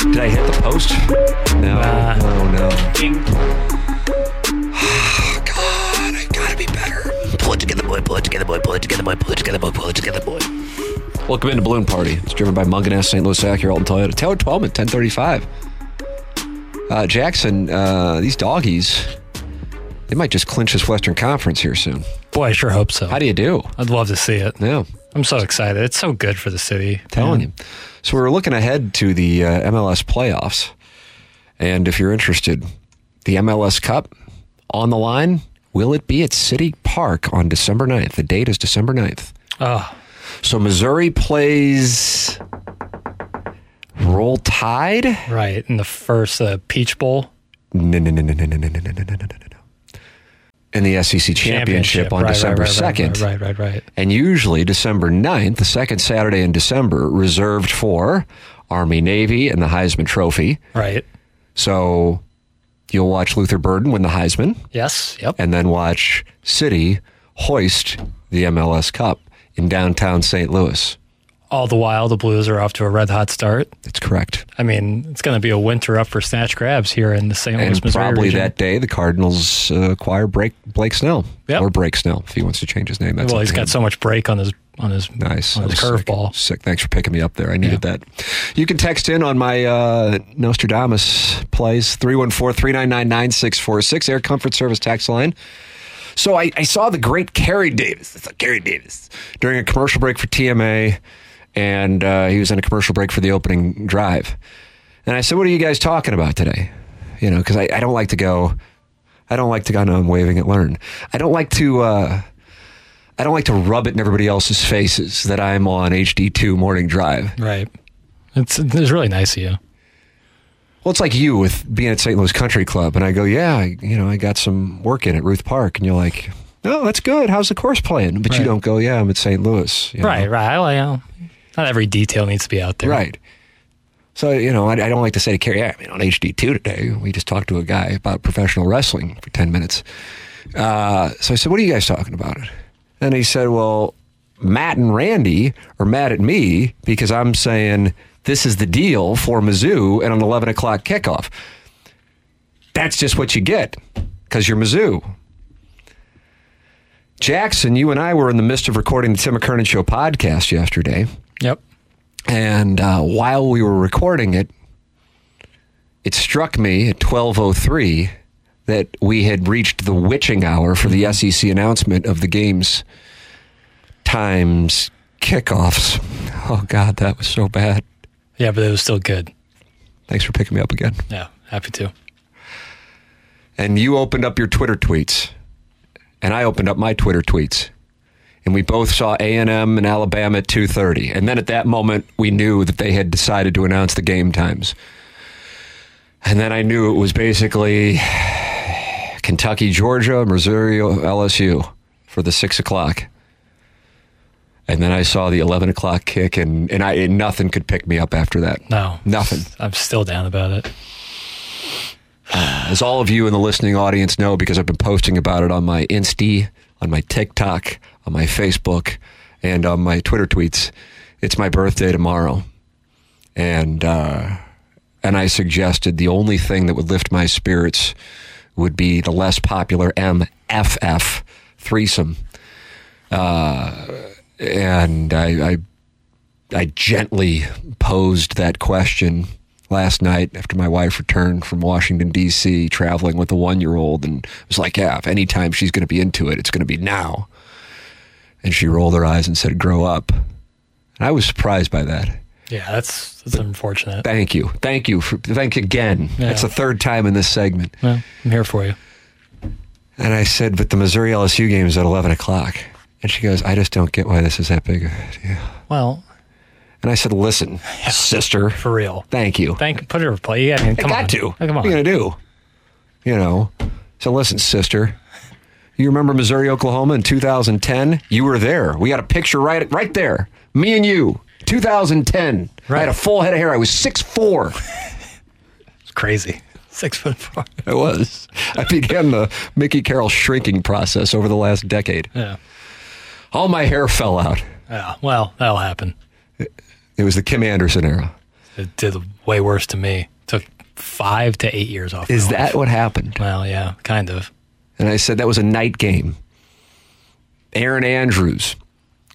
Did I hit the post? No. Uh, oh, no. Oh, God, I gotta be better. Pull it together, boy. Pull it together, boy. Pull it together, boy. Pull it together, boy. Pull it together, boy. Welcome into Balloon Party. It's driven by Mungenast, St. Louis Acura, Alton Toyota. Taylor Twellman, 1035. Uh, Jackson, uh, these doggies, they might just clinch this Western Conference here soon. Boy, I sure hope so. How do you do? I'd love to see it. Yeah, I'm so excited. It's so good for the city. telling you. So we're looking ahead to the uh, MLS playoffs. And if you're interested, the MLS Cup on the line, will it be at City Park on December 9th? The date is December 9th. Oh, So Missouri plays Roll Tide? right. In the first uh, Peach Bowl. No, no, no, no, no, no, no, no, no, no, no, no, no. In the SEC Championship, on Right, right, December right, right, 2nd. Right, right, right. And usually December 9th, the second Saturday in December, reserved for Army Navy and the Heisman Trophy. Right. So you'll watch Luther Burden win the Heisman Yes. Yep. and then watch City hoist the MLS Cup in downtown St. Louis. All the while, the Blues are off to a red hot start. That's correct. I mean, it's going to be a winter up for snatch grabs here in the St. Louis, And Missouri probably region. that day, the Cardinals uh, acquire Blake, Blake Snell Yep. or Break Snell if he wants to change his name. That's well, he's got so much break on his on his Nice. on his was sick. curveball. Sick. Thanks for picking me up there. I needed Yeah. that. You can text in on my uh, Nostradamus plays 314 399 9646 Air Comfort Service tax line. So I, I saw the great Carey Davis. Carey Davis during a commercial break for TMA, and uh, he was in a commercial break for the opening drive. And I said, "What are you guys talking about today?" You know, because I, I don't like to go. I don't like to go. No, I'm waving at Learn. I don't like to. Uh, I don't like to rub it in everybody else's faces that I'm on HD2 morning drive. Right. It's it's really nice of you. Well, it's like you with being at St. Louis Country Club, and I go, yeah, you know, I got some work in at Ruth Park, and you're like, oh, that's good. How's the course playing? But you don't go, yeah, I'm at St. Louis. you know? Right. Right. Well, know, not every detail needs to be out there. Right. So, you know, I, I don't like to say to Carey, I mean, on HD2 today, we just talked to a guy about professional wrestling for 10 minutes. Uh, so I said, what are you guys talking about? And he said, well, Matt and Randy are mad at me because I'm saying this is the deal for Mizzou and an 11 o'clock kickoff. That's just what you get because you're Mizzou. Jackson, you and I were in the midst of recording the Tim McKernan Show podcast yesterday. Yep. And uh, while we were recording it, it struck me at 12:03 that we had reached the witching hour for the SEC announcement of the game's times kickoffs. Oh God, that was so bad. Yeah, but it was still good. Thanks for picking me up again. Yeah. Happy to. And you opened up your Twitter tweets, and I opened up my Twitter tweets. And we both saw A&M and Alabama at 2:30. And then at that moment we knew that they had decided to announce the game times. And then I knew it was basically Kentucky, Georgia, Missouri, LSU for the six o'clock. And then I saw the 11 o'clock kick, and, and I and nothing could pick me up after that. No. Nothing. I'm still down about it. As all of you in the listening audience know, because I've been posting about it on my Insta, on my TikTok, on my Facebook, and on my Twitter tweets, it's my birthday tomorrow. And uh, and I suggested the only thing that would lift my spirits would be the less popular MFF threesome. Uh, and I, I I gently posed that question last night after my wife returned from Washington D.C. traveling with a one-year-old, and was like, "Yeah, if any time she's going to be into it, it's going to be now." And she rolled her eyes and said, "Grow up." And I was surprised by that. Yeah, that's that's unfortunate. Thank you, thank you, for, thank you again. Yeah. That's the third time in this segment. Well, I'm here for you. And I said, "But the Missouri LSU game is at eleven o'clock." And she goes, "I just don't get why this is that big of a deal." Well, And I said, "Listen, sister, For real. thank you. Thank put her play. Yeah, I mean, I come got on. to. Oh, come on. What are you gonna do? You know. So listen, sister. You remember Missouri, Oklahoma in 2010? You were there. We got a picture right right there. Me and you. 2010. I had a full head of hair. I was 6'4". It's crazy. Six foot four. I was. I began the Mickey Carroll shrinking process over the last decade. Yeah. All my hair fell out. Yeah. Well, that'll happen. It was the Kim Anderson era. It did way worse to me. Took five to eight years off. Is my that what happened? Well, yeah, kind of. And I said that was a night game. Erin Andrews,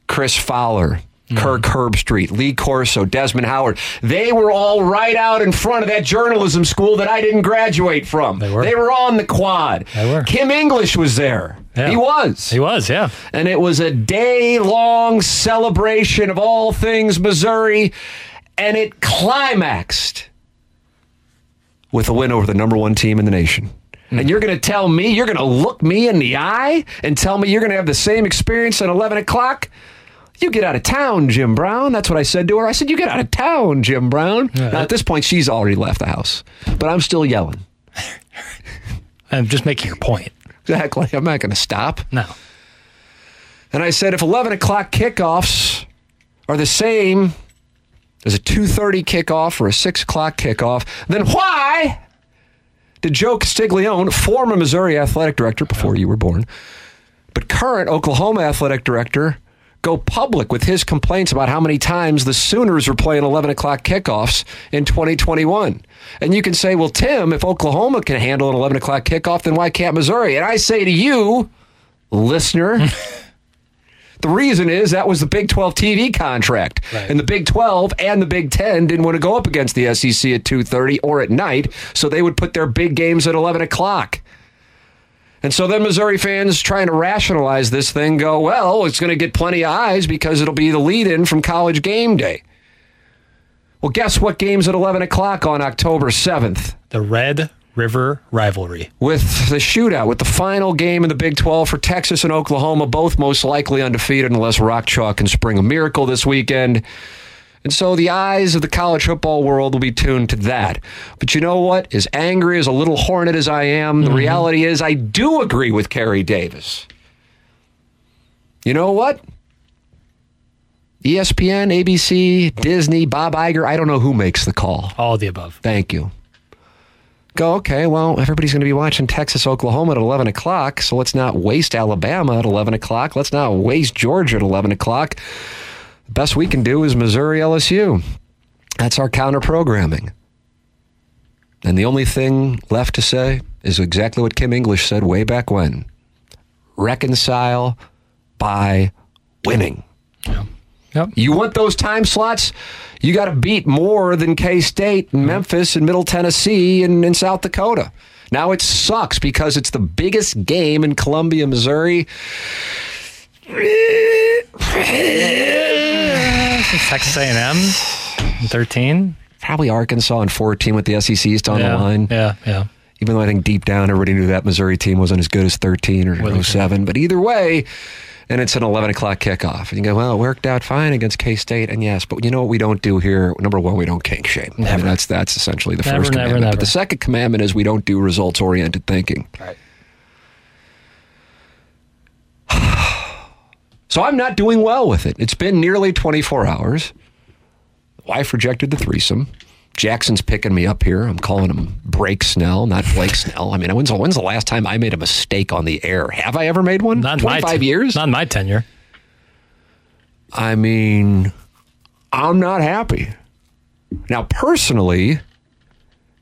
Chris Fowler, Kirk Herbstreit, Lee Corso, Desmond Howard. They were all right out in front of that journalism school that I didn't graduate from. They were. on the quad. They were. Kim English was there. Yeah. He was. He was, yeah. and it was a day long celebration of all things Missouri, and it climaxed with a win over the number one team in the nation. And you're going to tell me, you're going to look me in the eye and tell me you're going to have the same experience at 11 o'clock? You get out of town, Jim Brown. That's what I said to her. I said, You get out of town, Jim Brown. now, at this point, she's already left the house, but I'm still yelling. I'm just making a point. Exactly. I'm not going to stop. No. And I said, if 11 o'clock kickoffs are the same as a 2.30 kickoff or a 6 o'clock kickoff, then why did Joe Castiglione, former Missouri athletic director before you were born, but current Oklahoma athletic director, go public with his complaints about how many times the Sooners were playing 11 o'clock kickoffs in 2021. And you can say, well, Tim, if Oklahoma can handle an 11 o'clock kickoff, then why can't Missouri? And I say to you, listener, the reason is that was the Big 12 TV contract. Right. And the Big 12 and the Big 10 didn't want to go up against the SEC at 2.30 or at night, so they would put their big games at 11 o'clock. And so then Missouri fans trying to rationalize this thing go, well, it's going to get plenty of eyes because it'll be the lead in from college game day. Well, guess what game's at 11 o'clock on October 7th? The Red River rivalry. With the shootout, with the final game in the Big 12 for Texas and Oklahoma, both most likely undefeated unless Rock Chalk can spring a miracle this weekend. And so the eyes of the college football world will be tuned to that. But you know what? As angry as a little hornet as I am, the mm-hmm. reality is I do agree with Carey Davis. You know what? ESPN, ABC, Disney, Bob Iger, I don't know who makes the call. All of the above. Thank you. Go, okay, well, everybody's going to be watching Texas, Oklahoma at 11 o'clock, so let's not waste Alabama at 11 o'clock. Let's not waste Georgia at 11 o'clock. The best we can do is Missouri, LSU. That's our counter programming. And the only thing left to say is exactly what Kim English said way back when reconcile by winning. Yep. You want those time slots? You got to beat more than K State and mm-hmm. Memphis and Middle Tennessee and, and South Dakota. Now it sucks because it's the biggest game in Columbia, Missouri. Texas A&M, 13. Probably Arkansas and 14 with the SEC East on yeah. the line. Yeah, yeah. Even though I think deep down everybody knew that Missouri team wasn't as good as 13 or Wasn't 07. But either way, and it's an 11 o'clock kickoff. And you go, well, it worked out fine against K State. And yes, but you know what we don't do here? Number one, we don't kink shame. Mean, that's, that's essentially the Never, first never, commandment. never. But the second commandment is we don't do results oriented thinking. Right. So I'm not doing well with it. It's been nearly 24 hours. Wife rejected the threesome. Jackson's picking me up here. I'm calling him Blake Snell, not Blake Snell. I mean, when's, when's the last time I made a mistake on the air? Have I ever made one? Not in my 25 ten- years? Not in my tenure. I mean, I'm not happy. Now, personally,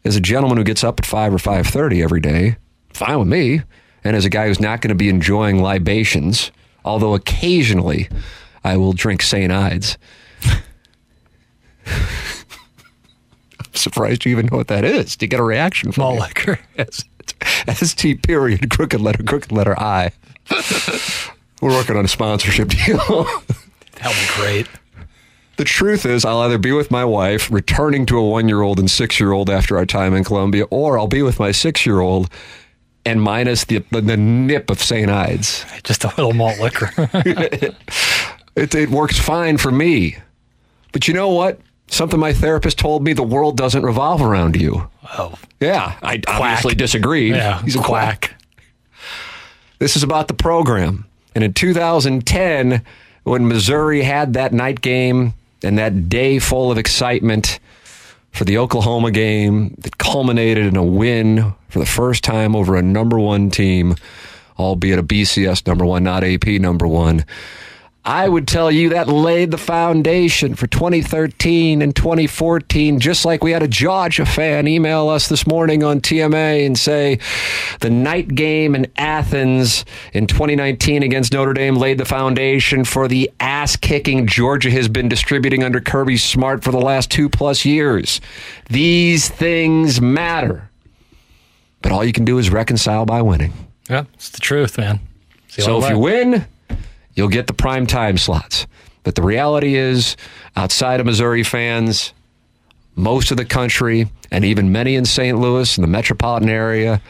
as a gentleman who gets up at 5 or 5.30 every day, fine with me. And as a guy who's not going to be enjoying libations, although occasionally I will drink St. Ides. Surprised you even know what that is. To get a reaction from Malt you. liquor. S- S-T period, crooked letter, crooked letter I. We're working on a sponsorship deal. That'll be great. The truth is, I'll either be with my wife, returning to a one year old and six year old after our time in Colombia, or I'll be with my six year old and minus the, the, the nip of St. Ides. Just a little malt liquor. It, it works fine for me. But you know what? Something my therapist told me: the world doesn't revolve around you. Oh, Yeah, I obviously disagree. yeah. He's a quack. This is about the program. And in 2010, when Missouri had that night game and that day full of excitement for the Oklahoma game that culminated in a win for the first time over a number one team, albeit a BCS number one, not AP number one. I would tell you that laid the foundation for 2013 and 2014, just like we had a Georgia fan email us this morning on TMA and say the night game in Athens in 2019 against Notre Dame laid the foundation for the ass kicking Georgia has been distributing under Kirby Smart for the last two plus years. These things matter. But all you can do is reconcile by winning. yeah, it's the truth, man. So if you win, you'll get the prime time slots. But the reality is, outside of Missouri fans, most of the country, and even many in St. Louis and the metropolitan area,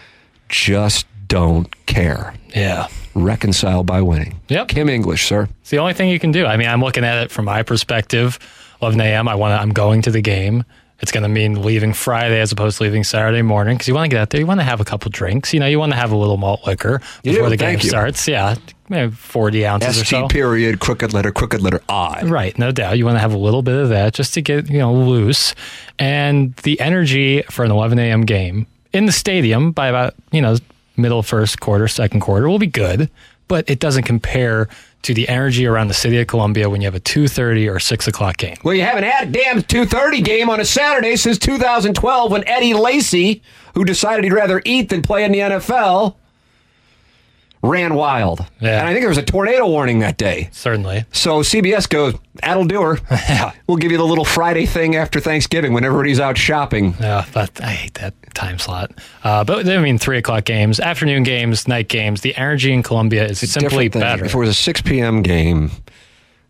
just don't care. yeah, Reconcile by winning. Yep. Kim English, sir. it's the only thing you can do. I mean, I'm looking at it from my perspective. 11 a.m. I want. I'm going to the game. It's going to mean leaving Friday as opposed to leaving Saturday morning because you want to get out there. You want to have a couple drinks. You know, you want to have a little malt liquor before do, the game starts. Yeah, maybe 40 ounces or ST so. period, crooked letter, crooked letter I. Right, no doubt. You want to have a little bit of that just to get you know loose, and the energy for an 11 a.m. game in the stadium by about you know middle first quarter, second quarter will be good, but it doesn't compare to the energy around the city of Columbia when you have a 2:30 or 6 o'clock game. Well, you haven't had a damn 2.30 game on a Saturday since 2012 when Eddie Lacy, who decided he'd rather eat than play in the NFL, ran wild. Yeah. And I think there was a tornado warning that day. Certainly, So CBS goes, that'll do her. We'll give you the little Friday thing after Thanksgiving when everybody's out shopping. yeah, but I hate that time slot. Uh, but I mean, three o'clock games, afternoon games, night games. The energy in Columbia is simply Different better. If it was a 6 p.m. game,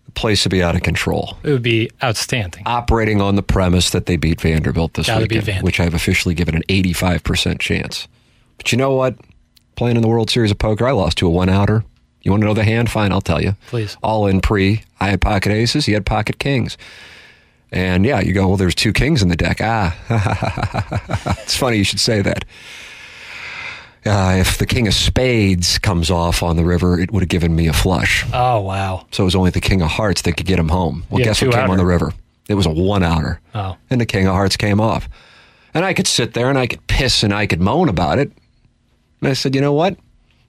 the place would be out of control. it would be outstanding. Operating on the premise that they beat Vanderbilt this Gotta weekend, which I've officially given an 85% chance. But you know what? Playing in the World Series of Poker, I lost to a one outer. You want to know the hand? Fine, I'll tell you. Please. All in pre. I had pocket aces, he had pocket kings. And yeah, you go, well, there's two kings in the deck. Ah, it's funny you should say that. Uh, if the king of spades comes off on the river, it would have given me a flush. Oh wow! So it was only the king of hearts that could get him home. Well, Yeah, guess what came on the river? It was a one outer. Oh. And the king of hearts came off. And I could sit there and I could piss and I could moan about it. And I said, you know what?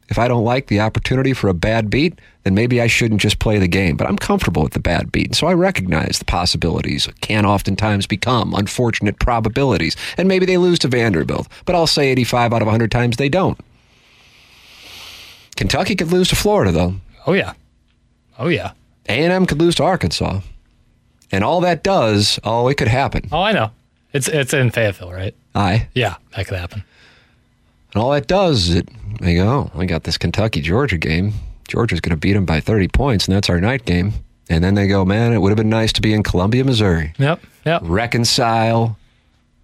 If I don't like the opportunity for a bad beat, then maybe I shouldn't just play the game. But I'm comfortable with the bad beat. And so I recognize the possibilities can oftentimes become unfortunate probabilities. And maybe they lose to Vanderbilt. But I'll say 85 out of 100 times they don't. Kentucky could lose to Florida, though. Oh yeah, oh yeah. A&M could lose to Arkansas. And all that does, oh, it could happen. Oh, I know. It's it's in Fayetteville, right? Aye. Yeah, that could happen. And all that does is it, they go, oh, I got this Kentucky Georgia game. Georgia's going to beat them by 30 points, and that's our night game. And then they go, man, it would have been nice to be in Columbia, Missouri. Yep, yep. Reconcile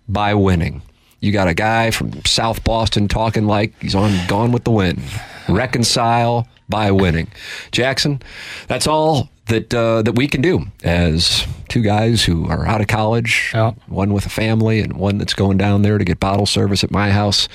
by winning. You got a guy from South Boston talking like he's on Gone with the Wind. Reconcile by winning. Jackson, that's all that uh, that we can do as two guys who are out of college, Yeah. one with a family and one that's going down there to get bottle service at my house.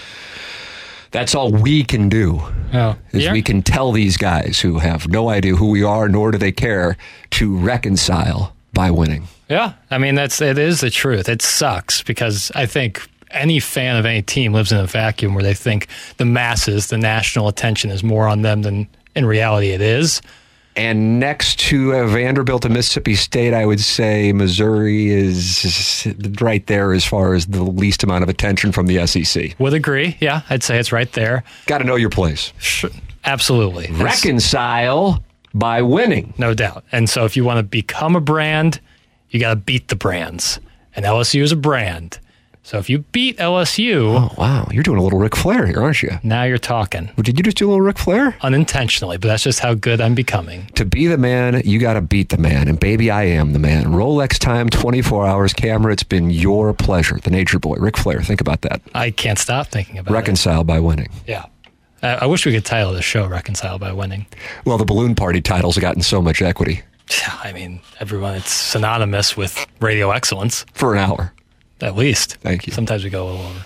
That's all we can do. Oh, Is yeah. we can tell these guys who have no idea who we are, nor do they care, to reconcile by winning. Yeah, I mean that's it is the truth. It sucks because I think any fan of any team lives in a vacuum where they think the masses, the national attention is more on them than in reality it is. And next to uh, Vanderbilt and Mississippi State, I would say Missouri is right there as far as the least amount of attention from the SEC. Would agree. Yeah, I'd say it's right there. Got to know your place. Absolutely. Reconcile by winning. No doubt. And so if you want to become a brand, you got to beat the brands. And LSU is a brand. So if you beat LSU, Oh, wow. You're doing a little Ric Flair here, aren't you? now you're talking. Did you just do a little Ric Flair? Unintentionally, but that's just how good I'm becoming. To be the man, you got to beat the man. And baby, I am the man. Rolex time, 24 hours camera. It's been your pleasure. The Nature Boy, Ric Flair. Think about that. I can't stop thinking about it. Reconcile by winning. Yeah. I, I wish we could title the show Reconcile by Winning. Well, the balloon party titles have gotten so much equity. I mean, everyone, it's synonymous with radio excellence, for an hour. At least. Thank you. Sometimes we go a little over.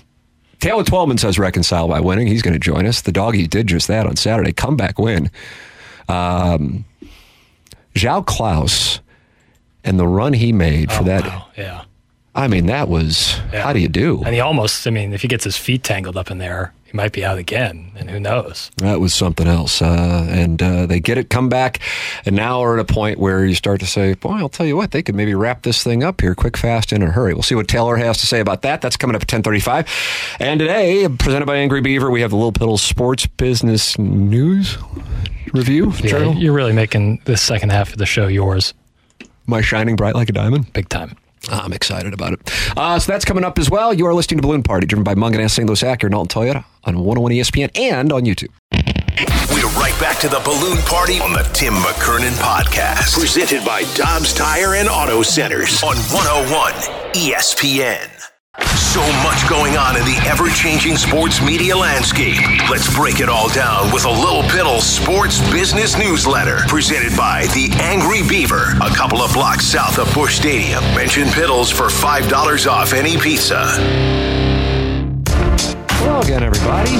Taylor Twellman says reconcile by winning. He's going to join us. The doggy did just that on Saturday. Comeback win. Um, João Klauss and the run he made for Oh, that. wow. Yeah. I mean, that was, Yeah. how do you do? And he almost, I mean, if he gets his feet tangled up in there, he might be out again. And who knows? That was something else. Uh, and uh, they get it, come back, and now we're at a point where you start to say, boy, I'll tell you what, they could maybe wrap this thing up here quick, fast, in a hurry. We'll see what Taylor has to say about that. That's coming up at 1035. And today, presented by Angry Beaver, we have the Little Piddle Sports Business News Review. Yeah, you're really making this second half of the show yours. My shining bright like a diamond. Big time. I'm excited about it. Uh, so that's coming up as well. You are listening to Balloon Party, driven by Mungenast St. Louis Acura, Alton Toyota on 101 ESPN and on YouTube. We're right back to the balloon party on the Tim McKernan podcast. Presented by Dobbs Tire and Auto Centers on 101 ESPN. So much going on in the ever changing sports media landscape. Let's break it all down with a Little Piddle Sports Business Newsletter presented by The Angry Beaver, a couple of blocks south of Busch Stadium. Mention Piddles for $5 off any pizza. Hello again, everybody.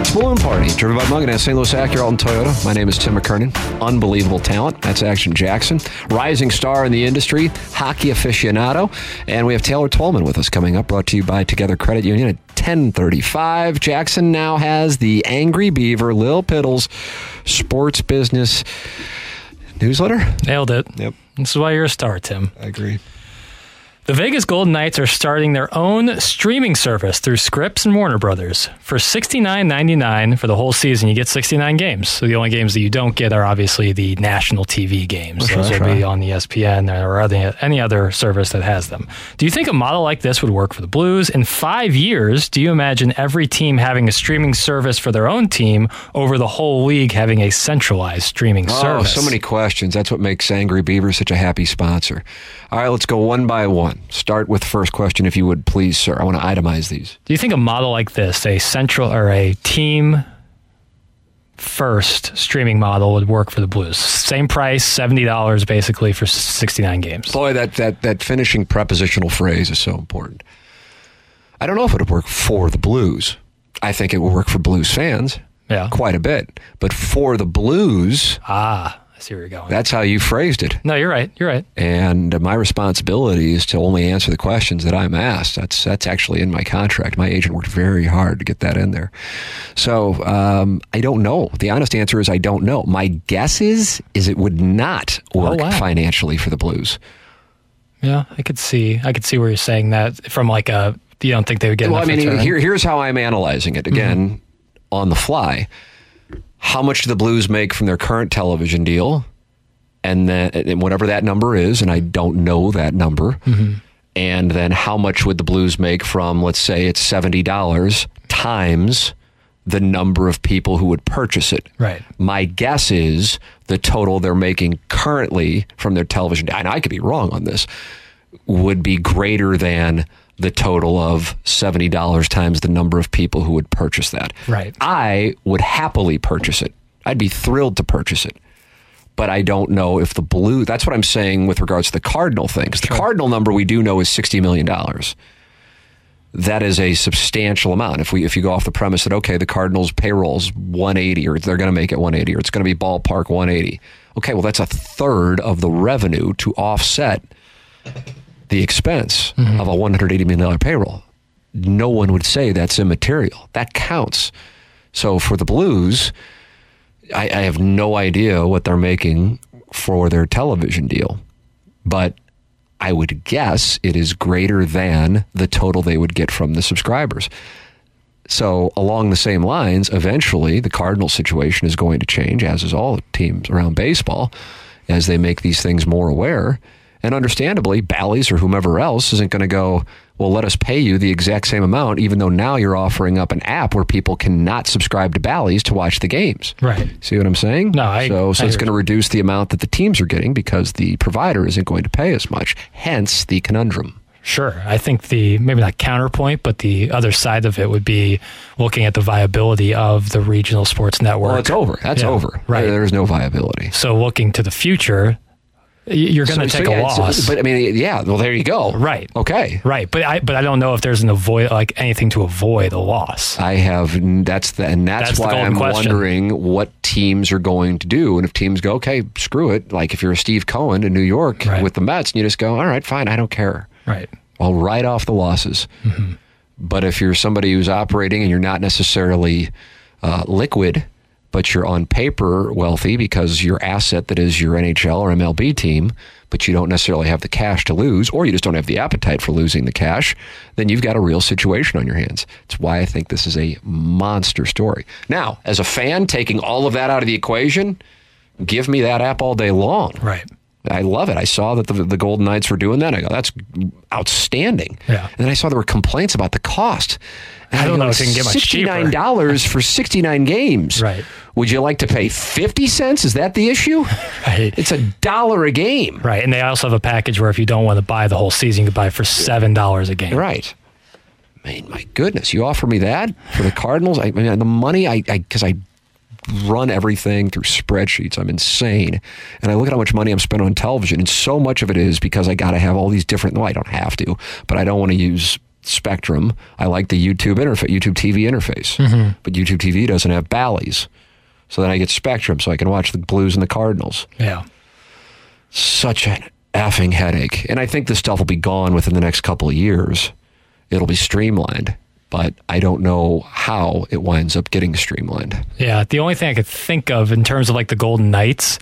It's Balloon Party, driven by Mungenast St. Louis Acura, Alton Toyota. My name is Tim McKernan. Unbelievable talent. That's Action Jackson. Rising star in the industry, hockey aficionado. And we have Taylor Twellman with us coming up, brought to you by Together Credit Union at 1035. Jackson now has the Angry Beaver, Lil Piddles Sports Business newsletter. Nailed it. Yep. This is why you're a star, Tim. I agree. The Vegas Golden Knights are starting their own streaming service through Scripps and Warner Brothers. For $69.99 for the whole season, you get 69 games. So the only games that you don't get are obviously the national TV games. Sure, Those will sure. be on ESPN or other, any other service that has them. Do you think a model like this would work for the Blues? In five years, do you imagine every team having a streaming service for their own team over the whole league having a centralized streaming oh, service? Oh, service? so many questions. That's what makes Angry Beaver such a happy sponsor. All right, let's go one by one. Start with the first question, if you would, please, sir. I want to itemize these. Do you think a model like this, a central or a team first streaming model, would work for the Blues? Same price, seventy dollars basically for sixty nine games. Boy, that, that, that finishing prepositional phrase is so important. I don't know if it would work for the Blues. I think it would work for Blues fans Yeah. quite a bit. But for the Blues, Ah, see where you're going. that's how you phrased it. no, you're right. You're right. And my responsibility is to only answer the questions that I'm asked. That's that's actually in my contract. My agent worked very hard to get that in there. So um, I don't know. The honest answer is I don't know. My guess is is it would not work Oh, wow. financially for the Blues. Yeah, I could see. I could see where you're saying that from like a. You don't think they would get Well, I mean, return? here, here's how I'm analyzing it again Mm-hmm. on the fly. How much do the Blues make from their current television deal? And then and whatever that number is, and I don't know that number. Mm-hmm. And then how much would the Blues make from, let's say it's $70 times the number of people who would purchase it? Right. My guess is the total they're making currently from their television, and I could be wrong on this, would be greater than the total of $70 times the number of people who would purchase that. Right. I would happily purchase it. I'd be thrilled to purchase it. But I don't know if the blue, that's what I'm saying with regards to the Cardinal thing. the Cardinal number we do know is $60 million. That is a substantial amount. If we if you go off the premise that okay, the Cardinals payroll's 180 or they're going to make it 180 or it's going to be ballpark 180. Okay, well that's a third of the revenue to offset the expense mm-hmm. of a $180 million payroll. No one would say that's immaterial. That counts. So for the Blues, I, I have no idea what they're making for their television deal, but I would guess it is greater than the total they would get from the subscribers. So, along the same lines, eventually the Cardinal situation is going to change, as is all teams around baseball, as they make these things more aware. And understandably, Bally's or whomever else isn't going to go, well, let us pay you the exact same amount, even though now you're offering up an app where people cannot subscribe to Bally's to watch the games. Right. See what I'm saying? No, I- so so I it's going to reduce the amount that the teams are getting because the provider isn't going to pay as much. Hence the conundrum. Sure. I think the maybe not counterpoint, but the other side of it would be looking at the viability of the regional sports network. Well, it's over. That's Yeah, over. Right. There- There's no viability. So looking to the future, You're going to So- take so, a yeah, it's- loss. But I mean, yeah. Well, there you go. Right. Okay. right, but I but I don't know if there's an avoid like anything to avoid a loss. I have. That's the and that's, That's why I'm question. wondering what teams are going to do, and if teams go, okay, screw it. Like if you're a Steve Cohen in New York Right. with the Mets, and you just go, all right, fine, I don't care. Right. I'll write off the losses. Mm-hmm. But if you're somebody who's operating and you're not necessarily uh, liquid, but you're on paper wealthy because your asset that is your NHL or MLB team, but you don't necessarily have the cash to lose, or you just don't have the appetite for losing the cash, then you've got a real situation on your hands. It's why I think this is a monster story. Now, as a fan, taking all of that out of the equation, give me that app all day long. Right. I love it. I saw that the, the Golden Knights were doing that. I go, that's outstanding. Yeah. And then I saw there were complaints about the cost. And I don't go, know if it can get much cheaper. Sixty-nine dollars for sixty-nine games. Right. Would you like to pay fifty cents? Is that the issue? Right. It's a dollar a game. Right. And they also have a package where if you don't want to buy the whole season, you can buy it for seven dollars a game. Right. I mean, my goodness, you offer me that for the Cardinals? I, I mean, the money I because I, run everything through spreadsheets. I'm insane, and I look at how much money I'm spending on television, and so much of it is because I got to have all these different. Well, I don't have to, but I don't want to use Spectrum. I like the YouTube interface, YouTube TV interface, but YouTube TV doesn't have Bally's. So then I get Spectrum, so I can watch the Blues and the Cardinals Yeah. such an effing headache. And I think this stuff will be gone within the next couple of years. It'll be streamlined, but I don't know how it winds up getting streamlined. Yeah. The only thing I could think of in terms of like the Golden Knights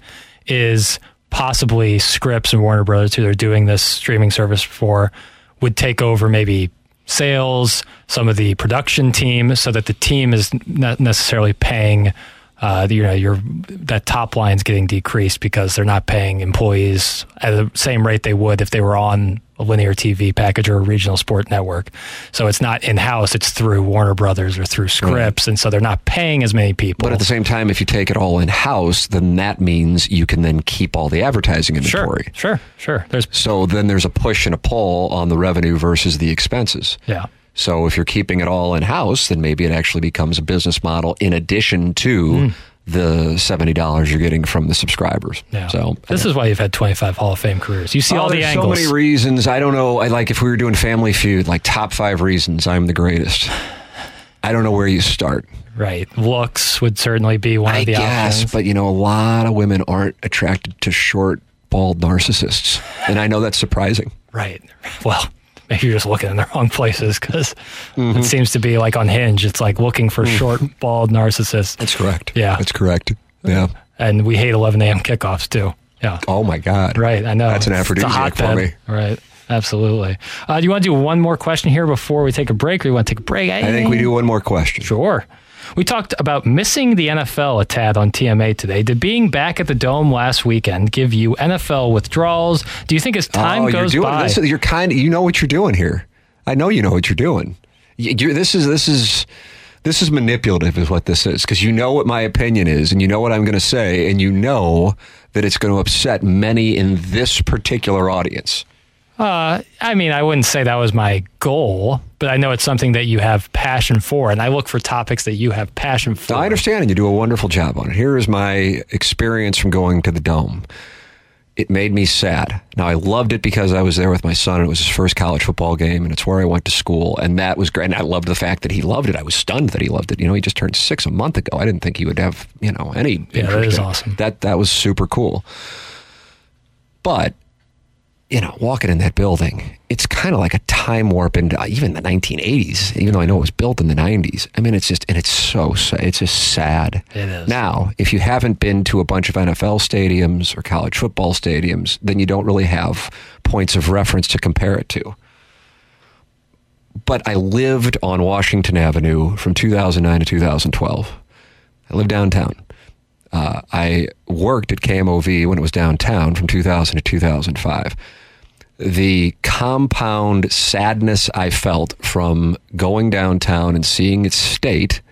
is possibly Scripps and Warner Brothers, who they're doing this streaming service for, would take over maybe sales, some of the production team, so that the team is not necessarily paying. Uh, you know, your that top line's getting decreased because they're not paying employees at the same rate they would if they were on a linear TV package or a regional sport network. So it's not in house; it's through Warner Brothers or through Scripps, and so they're not paying as many people. But at the same time, if you take it all in house, then that means you can then keep all the advertising inventory. sure, sure, sure. There's So then there's a push and a pull on the revenue versus the expenses. yeah. So if you're keeping it all in house, then maybe it actually becomes a business model in addition to hmm. The seventy dollars you're getting from the subscribers. Yeah. So this is why you've had 25 Hall of Fame careers. You see Oh, all the angles. So many reasons. I don't know. I like if we were doing Family Feud, like top five reasons I'm the greatest. I don't know where you start. right. Looks would certainly be one I of the guess, options. but you know, a lot of women aren't attracted to short, bald narcissists, and I know that's surprising. right. Well, maybe you're just looking in the wrong places because Mm-hmm. it seems to be like on Hinge. It's like looking for short, bald narcissists. That's correct. Yeah. that's correct. Yeah. And we hate 11 a.m. kickoffs too. Yeah. Oh my God. Right. I know. That's an aphrodisiac for me. Right. Absolutely. Uh, do you want to do one more question here before we take a break, or you want to take a break? I think we do one more question. Sure. We talked about missing the NFL a tad on TMA today. Did being back at the Dome last weekend give you NFL withdrawals? Do you think as time oh, you're goes doing by, this. You're kind of. You know what you're doing here. I know you know what you're doing. You're, this is this is this is manipulative, is what this is, because you know what my opinion is, and you know what I'm going to say, and you know that it's going to upset many in this particular audience. Uh, I mean, I wouldn't say that was my goal, but I know it's something that you have passion for, and I look for topics that you have passion for. I understand, and you do a wonderful job on it. Here is my experience from going to the Dome. It made me sad. Now, I loved it because I was there with my son, and it was his first college football game, and it's where I went to school, and that was great. And I loved the fact that he loved it. I was stunned that he loved it. You know, he just turned six a month ago. I didn't think he would have, you know, any. Yeah, that it. awesome. That that was super cool. But you know, walking in that building, it's kind of like a time warp into even the 1980s, even though I know it was built in the 90s. I mean, it's just, and it's so, it's just sad. It is. Now, if you haven't been to a bunch of NFL stadiums or college football stadiums, then you don't really have points of reference to compare it to. But I lived on Washington Avenue from 2009 to 2012. I lived downtown. Uh, I worked at KMOV when it was downtown from 2000 to 2005. The compound sadness I felt from going downtown and seeing its state,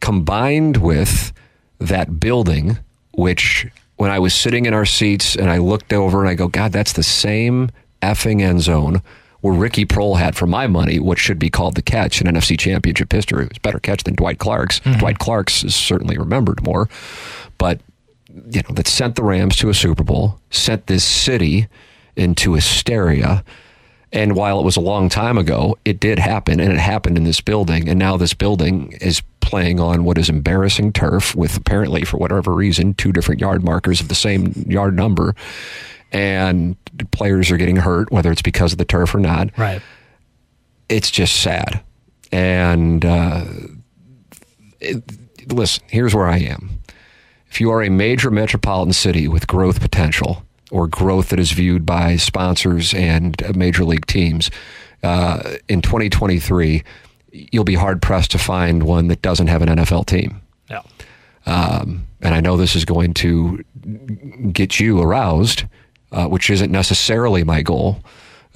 combined with that building, which when I was sitting in our seats and I looked over and I go, God, that's the same effing end zone where Ricky Proehl had, for my money, what should be called the catch in NFC Championship history. It was a better catch than Dwight Clark's. Mm-hmm. Dwight Clark's is certainly remembered more, but you know, that sent the Rams to a Super Bowl, sent this city into hysteria. And while it was a long time ago, it did happen, and it happened in this building. And now this building is playing on what is embarrassing turf with apparently, for whatever reason, two different yard markers of the same yard number. And players are getting hurt, whether it's because of the turf or not Right. it's just sad. And uh, it, listen, here's where I am. If you are a major metropolitan city with growth potential or growth that is viewed by sponsors and major league teams uh, in 2023, you'll be hard pressed to find one that doesn't have an NFL team. Yeah. Um, and I know this is going to get you aroused, uh, which isn't necessarily my goal,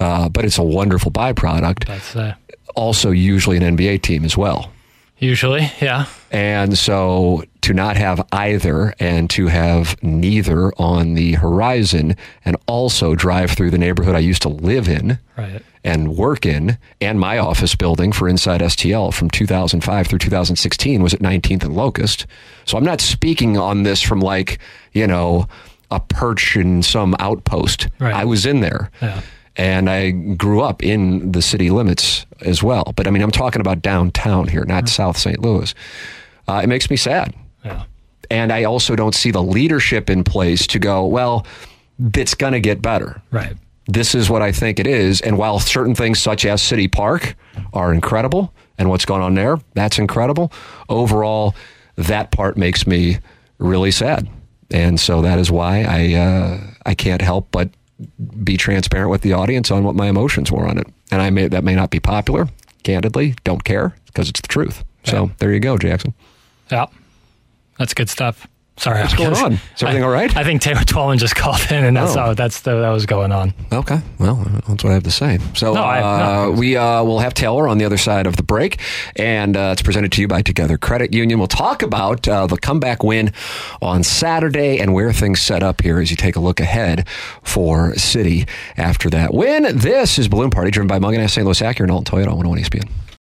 uh, but it's a wonderful byproduct That's uh, also usually an NBA team as well. usually, yeah. And so to not have either and to have neither on the horizon and also drive through the neighborhood I used to live in Right. and work in and my office building for Inside STL from 2005 through 2016 was at 19th and Locust. So I'm not speaking on this from like, you know, a perch in some outpost. Right. I was in there. Yeah. And I grew up in the city limits as well. But I mean, I'm talking about downtown here, not mm. South St. Louis. Uh, it makes me sad. Yeah. And I also don't see the leadership in place to go, well, it's going to get better Right. this is what I think it is. And while certain things such as City Park are incredible and what's going on there, that's incredible. Overall, that part makes me really sad. And so that is why I uh, I can't help but be transparent with the audience on what my emotions were on it. And I may that may not be popular, candidly, don't care because it's the truth. So there you go, Jackson. Yeah. That's good stuff. Sorry. What's going on? Is everything I, all right? I think Taylor Twellman just called in, and that's Oh. how that's the, that was going on. Okay, well, that's what I have to say. So No, uh, no. we uh, will have Taylor on the other side of the break, and uh, it's presented to you by Together Credit Union. We'll talk about uh, the comeback win on Saturday and where things set up here as you take a look ahead for City after that win. This is Balloon Party, driven by Mungenast St. Louis Acura and Alton Toyota on 101 ESPN.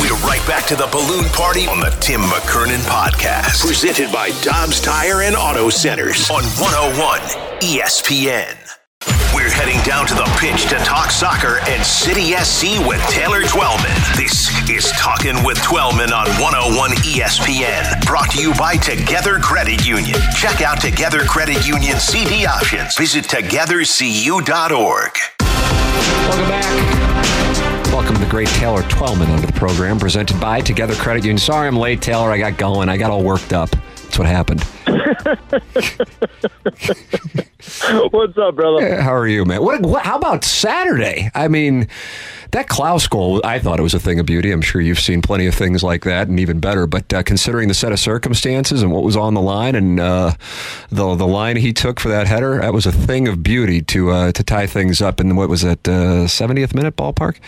We're right back to the balloon party on the Tim McKernan podcast. Presented by Dobbs Tire and Auto Centers on 101 ESPN. We're heading down to the pitch to talk soccer and City SC with Taylor Twellman. This is Talking with Twellman on 101 ESPN. Brought to you by Together Credit Union. Check out Together Credit Union CD options. Visit togethercu.org. Welcome back. Welcome to the great Taylor Twellman onto the program, presented by Together Credit Union. Sorry I'm late, Taylor. I got going. I got all worked up. That's what happened. What's up, brother? How are you, man? What, what? How about Saturday? I mean, that Klauss goal, I thought it was a thing of beauty. I'm sure you've seen plenty of things like that, and even better. But uh, considering the set of circumstances and what was on the line, and uh, the the line he took for that header, that was a thing of beauty to uh, to tie things up in what was that uh, 70th minute ballpark.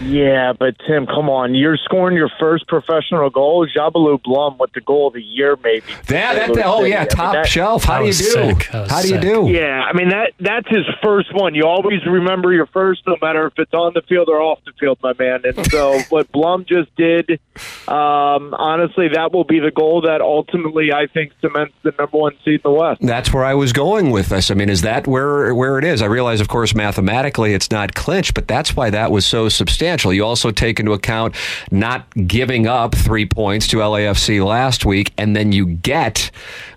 Yeah, but Tim, come on. You're scoring your first professional goal. Njabulo Blom with the goal of the year, maybe. Yeah, that, St. Louis oh City. yeah, I mean, top that- shelf. How do you do? sick. How do you sick. do? Yeah, I mean that that's his first one. You always remember your first, no matter if it's on the field or off the field, my man. And so what Blom just did, um, honestly, that will be the goal that ultimately I think cements the number one seed in the West. That's where I was going with this. I mean, is that where where it is? I realize, of course, mathematically it's not clinched, but that's why that was so substantial. You also take into account not giving up three points to LAFC last week, and then you get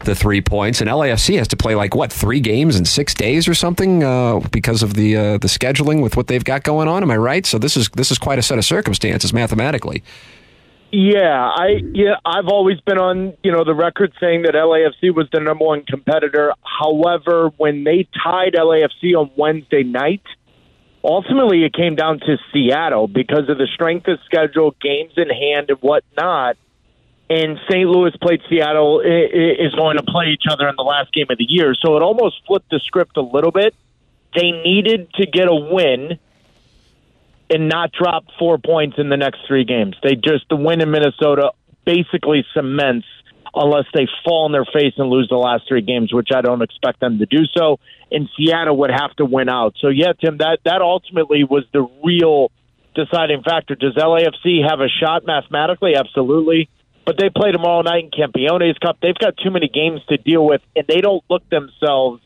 the three points, and LAFC has to play like what three games in six days or something uh, because of the uh, the scheduling with what they've got going on. Am I right? So this is this is quite a set of circumstances mathematically. Yeah, I yeah, I've always been on, you know, the record saying that LAFC was the number one competitor. However, when they tied LAFC on Wednesday night, ultimately it came down to Seattle because of the strength of schedule, games in hand and whatnot. and St. Louis played Seattle is going to play each other in the last game of the year. So it almost flipped the script a little bit. They needed to get a win and not drop four points in the next three games. They just the win in Minnesota basically cements unless they fall on their face and lose the last three games, which I don't expect them to do so. And Seattle would have to win out. So yeah, Tim, that that ultimately was the real deciding factor. Does LAFC have a shot mathematically? Absolutely. But they play tomorrow night in Campeones Cup. They've got too many games to deal with, and they don't look themselves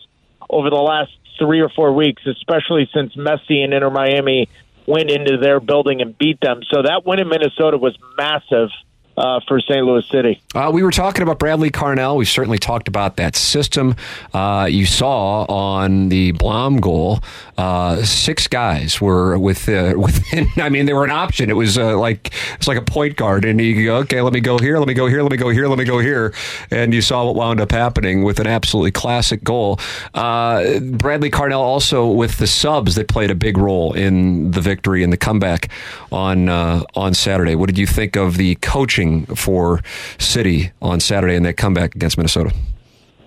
over the last three or four weeks, especially since Messi and Inter Miami went into their building and beat them. So that win in Minnesota was massive uh, for St. Louis City. Uh, we were talking about Bradley Carnell. We certainly talked about that system. Uh, you saw on the Blom goal, uh, six guys were with within. I mean, they were an option. It was uh, like it's like a point guard, and you go, okay, let me go here, let me go here, let me go here, let me go here, and you saw what wound up happening with an absolutely classic goal. Uh, Bradley Carnell also with the subs that played a big role in the victory and the comeback on on Saturday. What did you think of the coaching for City on Saturday and that comeback against Minnesota?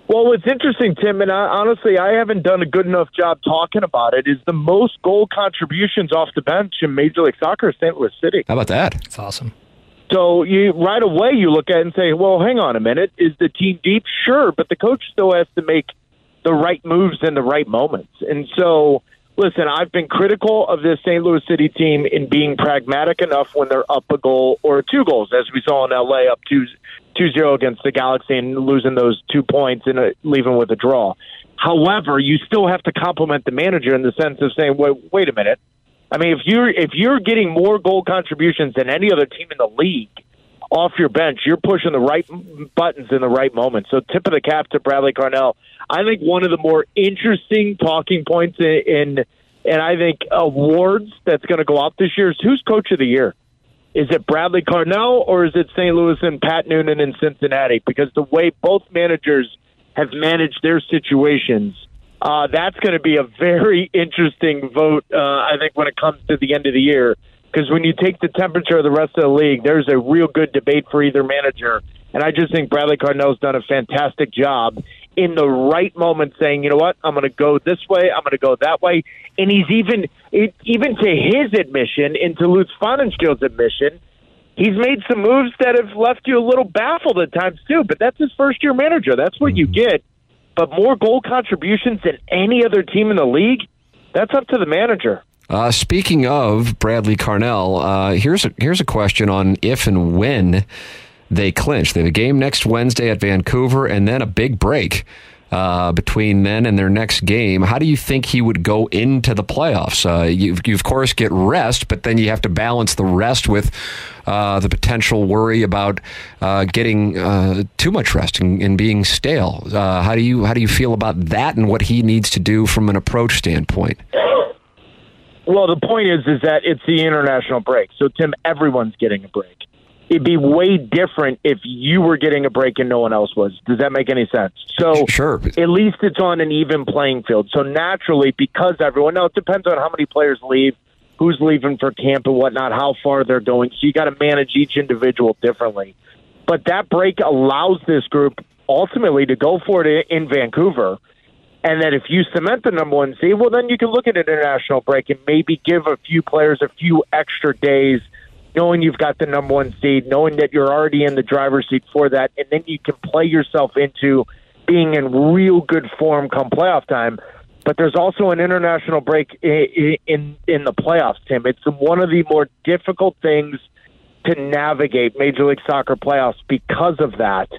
Well, what's interesting, Tim, and I, honestly, I haven't done a good enough job talking about it, is the most goal contributions off the bench in Major League Soccer St. Louis City. How about that? It's awesome. So you right away you look at it and say, well, hang on a minute, is the team deep? Sure, but the coach still has to make the right moves in the right moments. And so, listen, I've been critical of this St. Louis City team in being pragmatic enough when they're up a goal or two goals, as we saw in LA up two two zero against the Galaxy and losing those two points and uh, leaving with a draw. However, you still have to compliment the manager in the sense of saying, wait, wait a minute. I mean, if you're if you're getting more goal contributions than any other team in the league off your bench, you're pushing the right buttons in the right moment. So, tip of the cap to Bradley Carnell. I think one of the more interesting talking points in, in and I think awards that's going to go out this year is who's coach of the year. Is it Bradley Carnell or is it St. Louis and Pat Noonan in Cincinnati? Because the way both managers have managed their situations, uh, that's going to be a very interesting vote. Uh, I think when it comes to the end of the year, because when you take the temperature of the rest of the league, there's a real good debate for either manager. And I just think Bradley Carnell's done a fantastic job in the right moment, saying, "You know what? I'm going to go this way. I'm going to go that way." And he's even, it, even to his admission, into Lutz Pfannenstiel's admission, he's made some moves that have left you a little baffled at times too. But that's his first year manager. That's what you mm-hmm. get. But more goal contributions than any other team in the league. That's up to the manager. Uh, speaking of Bradley Carnell, uh, here's a, here's a question on if and when they clinch. They have a game next Wednesday at Vancouver, and then a big break uh, between then and their next game. How do you think he would go into the playoffs? Uh, you, you of course get rest, but then you have to balance the rest with uh, the potential worry about uh, getting too much rest and, and being stale. How do you how do you feel about that and what he needs to do from an approach standpoint? Well, the point is, is that it's the international break. So, Tim, everyone's getting a break. It'd be way different if you were getting a break and no one else was. Does that make any sense? So, Sure. at least it's on an even playing field. So naturally, because everyone, now it depends on how many players leave, who's leaving for camp and whatnot, how far they're going. So you got to manage each individual differently. But that break allows this group ultimately to go for it in Vancouver. And then if you cement the number one seed, well, then you can look at an international break and maybe give a few players a few extra days, knowing you've got the number one seed, knowing that you're already in the driver's seat for that, and then you can play yourself into being in real good form come playoff time. But there's also an international break in in, in the playoffs, Tim. It's one of the more difficult things to navigate Major League Soccer playoffs because of that.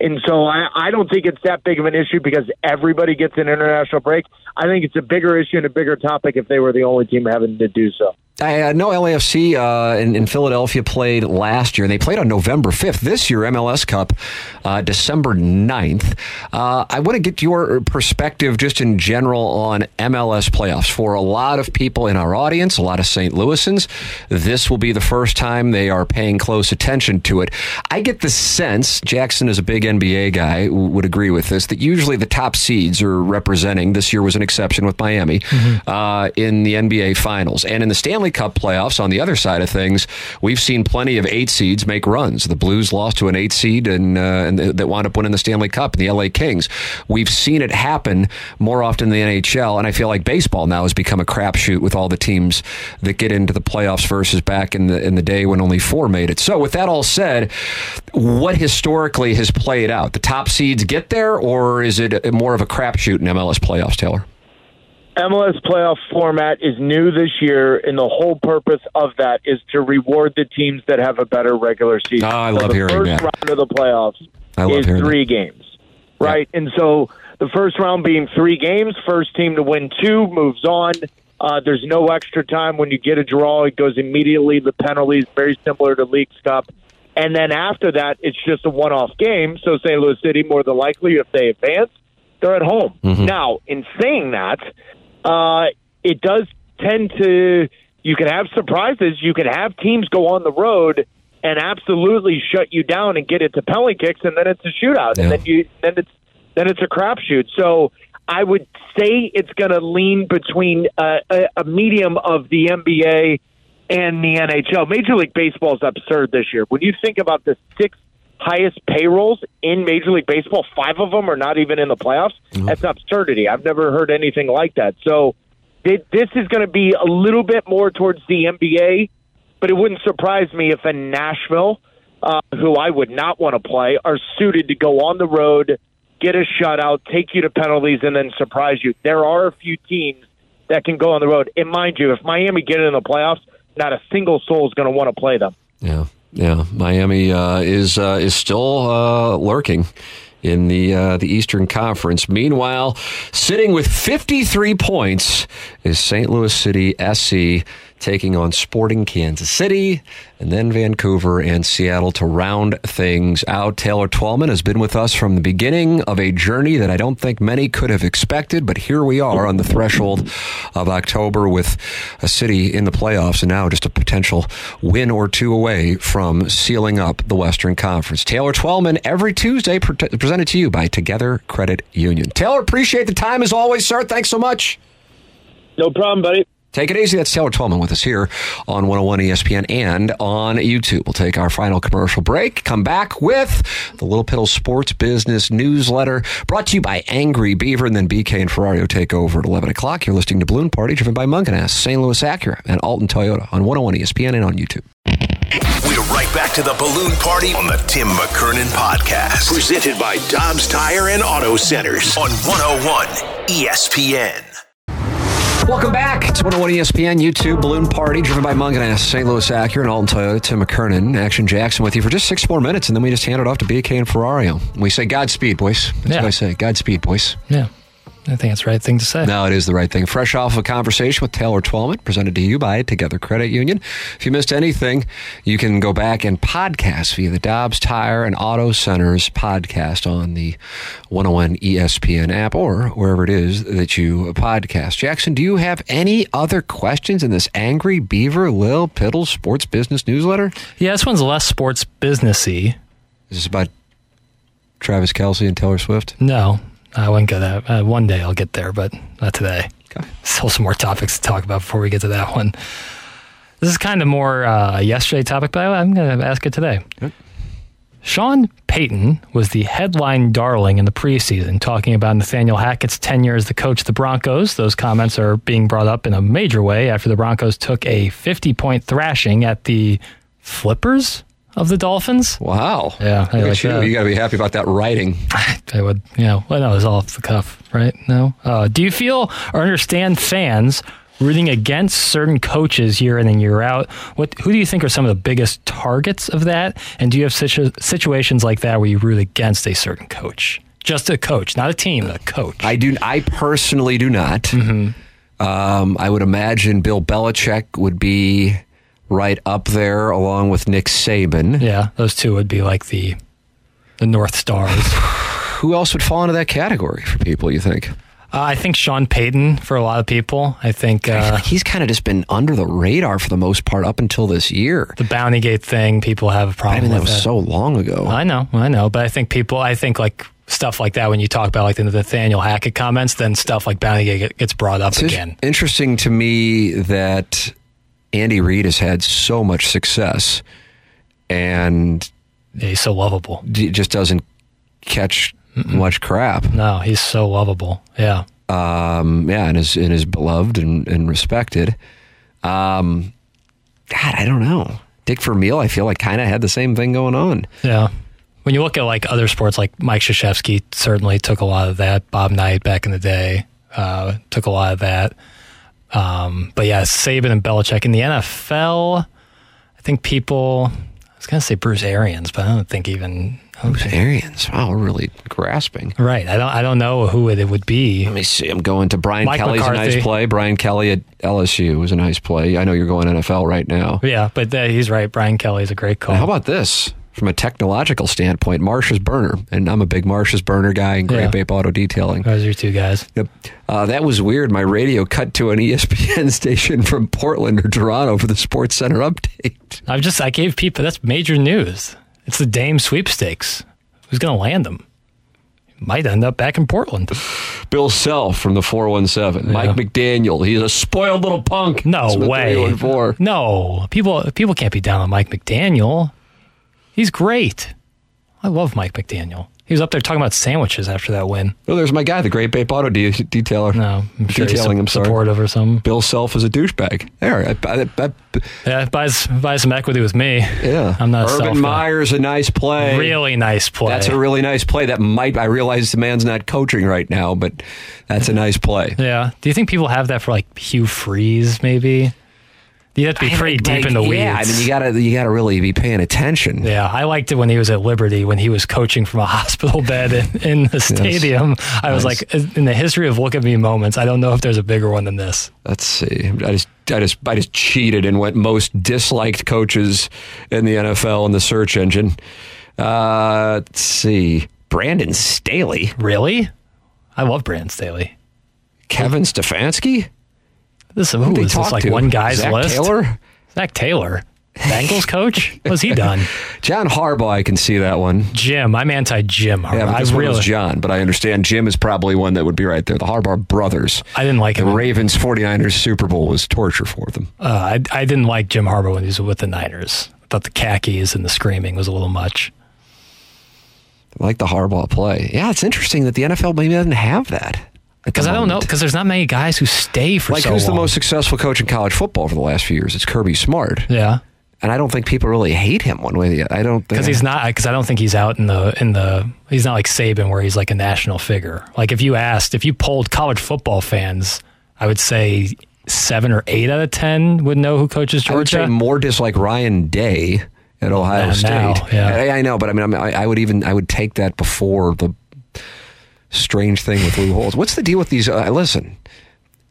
And so I, I don't think it's that big of an issue because everybody gets an international break. I think it's a bigger issue and a bigger topic if they were the only team having to do so. I know LAFC uh, in, in Philadelphia played last year, and they played on November 5th. This year, MLS Cup, uh, December 9th. Uh, I want to get your perspective just in general on MLS playoffs. For a lot of people in our audience, a lot of St. Louisans, this will be the first time they are paying close attention to it. I get the sense, Jackson is a big NBA guy, would agree with this, that usually the top seeds are representing, this year was an exception with Miami, uh, in the NBA Finals. And in the Stanley Stanley Cup playoffs, on the other side of things, we've seen plenty of eight seeds make runs. The Blues lost to an eight seed and, uh, and that wound up winning the Stanley Cup, and the LA Kings. We've seen it happen more often than the NHL, and I feel like baseball now has become a crapshoot with all the teams that get into the playoffs versus back in the in the day when only four made it. So, with that all said, what historically has played out? The top seeds get there, or is it more of a crapshoot in MLS playoffs, Taylor? MLS playoff format is new this year, and the whole purpose of that is to reward the teams that have a better regular season. Oh, I So love the hearing first that. round of the playoffs I love is three games, right? And so the first round being three games, first team to win two moves on. Uh, there's no extra time when you get a draw; it goes immediately The penalties, very similar to Leagues Cup. And then after that, it's just a one-off game. So St. Louis City, more than likely, if they advance, they're at home. Now, in saying that, uh, it does tend to. You can have surprises. You can have teams go on the road and absolutely shut you down and get it to penalty kicks, and then it's a shootout, Yeah. and then you then it's then it's a crapshoot. So I would say it's going to lean between uh, a, a medium of the NBA and the NHL. Major League Baseball is absurd this year. When you think about the six highest payrolls in Major League Baseball, five of them are not even in the playoffs. That's absurdity. I've never heard anything like that. So thi- this is going to be a little bit more towards the NBA, but it wouldn't surprise me if in Nashville, uh, who I would not want to play, are suited to go on the road, get a shutout, take you to penalties, and then surprise you. There are a few teams that can go on the road. And mind you, if Miami get in the playoffs, not a single soul is going to want to play them. Yeah, yeah. Miami uh, is uh, is still uh, lurking in the uh, the Eastern Conference. Meanwhile, sitting with 53 points is St. Louis City SC taking on Sporting Kansas City and then Vancouver and Seattle to round things out. Taylor Twellman has been with us from the beginning of a journey that I don't think many could have expected, but here we are on the threshold of October with a city in the playoffs and now just a potential win or two away from sealing up the Western Conference. Taylor Twellman every Tuesday pre- presented to you by Together Credit Union. Taylor, appreciate the time as always, sir. Thanks so much. No problem, buddy. Take it easy. That's Taylor Twellman with us here on 101 ESPN and on YouTube. We'll take our final commercial break. Come back with the Little Piddle Sports Business Newsletter brought to you by Angry Beaver and then BK and Ferrario take over at 11 o'clock. You're listening to Balloon Party driven by Mungenast, St. Louis Acura, and Alton Toyota on 101 ESPN and on YouTube. We're right back to the balloon party on the Tim McKernan podcast. Presented by Dobbs Tire and Auto Centers on 101 ESPN. Welcome back to 101 ESPN YouTube Balloon Party, driven by Mungenast, St. Louis Acura, and Alton Toyota. Tim McKernan, Action Jackson with you for just six more minutes, and then we just hand it off to BK and Ferrario. We say Godspeed, boys. That's Yeah. what I say. Godspeed, boys. Yeah. I think it's the right thing to say. No, it is the right thing. Fresh off a conversation with Taylor Twellman, presented to you by Together Credit Union. If you missed anything, you can go back and podcast via the Dobbs Tire and Auto Centers podcast on the 101 ESPN app or wherever it is that you podcast. Jackson, do you have any other questions in this Angry Beaver Lil Piddle Sports Business newsletter? Yeah, this one's less sports businessy. Is this about Travis Kelce and Taylor Swift? No, I wouldn't go that. Uh, one day I'll get there, but not today. Okay. Still some more topics to talk about before we get to that one. This is kind of more uh, yesterday topic, but I'm going to ask it today. Sean Payton was the headline darling in the preseason, talking about Nathaniel Hackett's tenure as the coach of the Broncos. Those comments are being brought up in a major way after the Broncos took a 50 point thrashing at the Flippers of the Dolphins. Wow. Yeah, I Look like at you. that. You got to be happy about that writing. I would, you know, well, no, it's all off the cuff, right? No. Uh, do you feel or understand fans rooting against certain coaches year in and year out? What, who do you think are some of the biggest targets of that? And do you have situ- situations like that where you root against a certain coach? Just a coach, not a team, a coach. I do. I personally do not. Mm-hmm. Um, I would imagine Bill Belichick would be right up there, along with Nick Saban. yeah, those two would be like the the North Stars. Who else would fall into that category for people? You think? uh, I think Sean Payton for a lot of people. I think uh, he's kind of just been under the radar for the most part up until this year. the Bounty Gate thing, people have a problem mean, that was so long ago. I know, I know, but I think people, I think like stuff like that when you talk about like the Nathaniel Hackett comments, then stuff like Bounty Gate gets brought up It's again. interesting to me that Andy Reid has had so much success and Yeah, he's so lovable. d- just doesn't catch much crap. No, he's so lovable. Yeah. Um, yeah, and is and is beloved and, and respected. Um, God, I don't know. Dick Vermeil, I feel like kind of had the same thing going on. Yeah. When you look at like other sports, like Mike Krzyzewski certainly took a lot of that. Bob Knight back in the day uh, took a lot of that. Um, but yeah, Saban and Belichick in the NFL. I think people. I was gonna say Bruce Arians, but I don't think even. Bruce think- Arians, wow, really grasping. Right. I don't. I don't know who it would be. Let me see. I'm going to Brian Mike Kelly's a nice play. Brian Kelly at LSU was a nice play. I know you're going NFL right now. Yeah, but uh, he's right. Brian Kelly's a great call. How about this? From a technological standpoint, Marsh's burner, and I'm a big Marsh's burner guy and Great Yeah. Bape Auto Detailing. Those are two guys. Yep. Uh, that was weird. My radio cut to an ESPN station from Portland or Toronto for the Sports Center update. I've just I gave people that's major news. It's the Dame sweepstakes. Who's going to land them? Might end up back in Portland. Bill Self from the 417. Mike McDaniel. He's a spoiled little punk. No way. No, people people can't be down on Mike McDaniel. He's great. I love Mike McDaniel. He was up there talking about sandwiches after that win. Oh, there's my guy, the Great Bape Auto de- Detailer. No, I'm sure he's Detailing, I'm sorry. supportive or something. Bill Self is a douchebag. There. I, I, I, Yeah, buys buys some equity with me. yeah. I'm not Urban self. Meyer's a nice play. Really nice play. That's a really nice play. That might, I realize the man's not coaching right now, but that's a nice play. yeah. Do you think people have that for like Hugh Freeze? Maybe. You have to be pretty deep in the weeds. Yeah, I mean, you gotta, you gotta really be paying attention. Yeah, I liked it when he was at Liberty when he was coaching from a hospital bed in, in the stadium. I was Nice. like, in the history of look at me moments, I don't know if there's a bigger one than this. Let's see. I just, I just, I just cheated and went most disliked coaches in the NFL in the search engine. Uh, let's see. Brandon Staley, Really? I love Brandon Staley. Kevin Stefanski. This, Who'd is this like to? one guy's Zach list? Taylor, Zac Taylor, Bengals coach. Was he done? John Harbaugh. I can see that one. Jim. I'm anti Jim. Yeah, I really, was John, but I understand Jim is probably one that would be right there. The Harbaugh brothers. I didn't like it. The him. Ravens 49ers Super Bowl was torture for them. Uh, I, I didn't like Jim Harbaugh when he was with the Niners. I thought the khakis and the screaming was a little much. I like the Harbaugh play. Yeah, it's interesting that the NFL maybe doesn't have that. Because I don't know. Because there's not many guys who stay for Like, so who's the most successful coach in college football over the last few years? It's Kirby Smart. Yeah. And I don't think people really hate him one way or the other. I don't think. because he's not because I don't think he's out in the in the he's not like Saban where he's like a national figure. Like if you asked if you polled college football fans, I would say seven or eight out of ten would know who coaches I would say Georgia. more dislike Ryan Day at Ohio Yeah, State. now, yeah. I, I know, but I mean, I, mean, I, I would even I would take that before the strange thing with Lou Holtz. What's the deal with these? Uh, listen,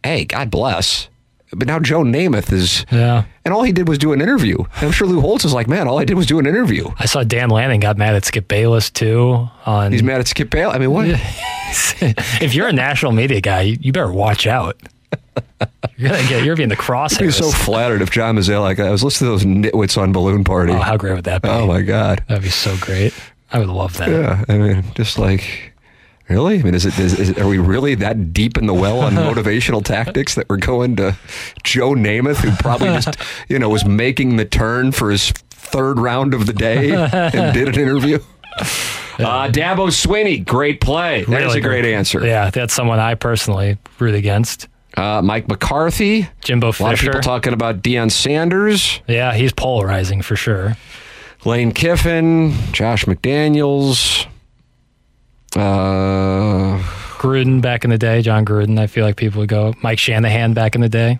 hey, God bless. But now Joe Namath is, Yeah. and all he did was do an interview. And I'm sure Lou Holtz is like, man, all I did was do an interview. I saw Dan Lanning got mad at Skip Bayless too. On He's mad at Skip Bayless. I mean, what? if you're a national media guy, you, better watch out. You're gonna get you're being the I'd be crosshairs. so flattered if John like I was listening to those nitwits on Balloon Party. oh, how great would that be? Oh, my God. That'd be so great. I would love that. Yeah, I mean, just like, really? I mean, is it? Is, is, are we really that deep in the well on motivational tactics that we're going to Joe Namath, who probably just, you know, was making the turn for his third round of the day and did an interview? Uh, Dabo Swinney, great play. That is Really a great answer. Yeah, that's someone I personally root against. Uh, Mike McCarthy. Jimbo Fisher. A lot of people talking about Deion Sanders, Yeah, he's polarizing for sure. Lane Kiffin, Josh McDaniels. Uh, Gruden back in the day, Jon Gruden. I feel like people would go. Mike Shanahan back in the day.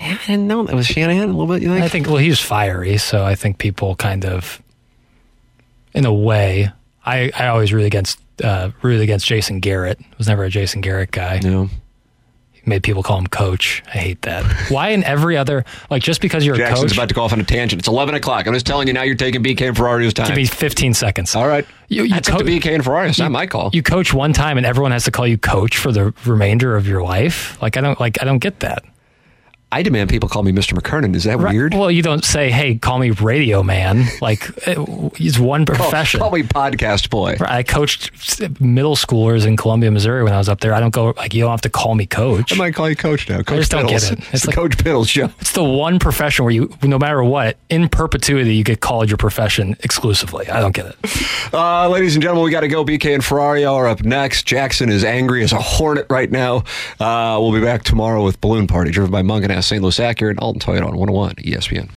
Yeah, I didn't know that was Shanahan a little bit. You think? I think. Well, he was fiery, so I think people kind of, in a way, I I always root against uh, against Jason Garrett. Was never a Jason Garrett guy. no. Made people call him coach. I hate that. Why in every other like just because you're a Jackson's coach? about to go off on a tangent. It's 11 o'clock. I'm just telling you now you're taking BK and Ferrario's time. give me 15 seconds. All right. You- you That's up to BK and Ferrari. It's not my call. You coach one time and everyone has to call you coach for the remainder of your life. Like I don't like I don't get that. I demand people call me Mr. McKernan. Is that Right. weird? Well, you don't say, "Hey, call me Radio Man." Like uh, it's one Call- profession. Call, me podcast boy. I coached middle schoolers in Columbia, Missouri when I was up there. I don't go like you don't have to call me coach. I might call you Coach now. Coach just don't get it. It's, It's the like- Coach Piddles show. It's the one profession where you, no matter what, in perpetuity, you get called your profession exclusively. I don't get it. Uh, ladies and gentlemen, we got to go. BK and Ferrario are up next. Jackson is angry as a hornet right now. Uh, we'll be back tomorrow with Balloon Party, driven by Mungenast, St. Louis Acura, and Alton Toyota on 101 ESPN.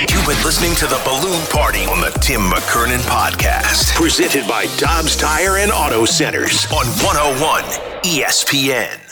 You've been listening to the Balloon Party on the Tim McKernan Podcast. Presented by Dobbs Tire and Auto Centers on 101 ESPN.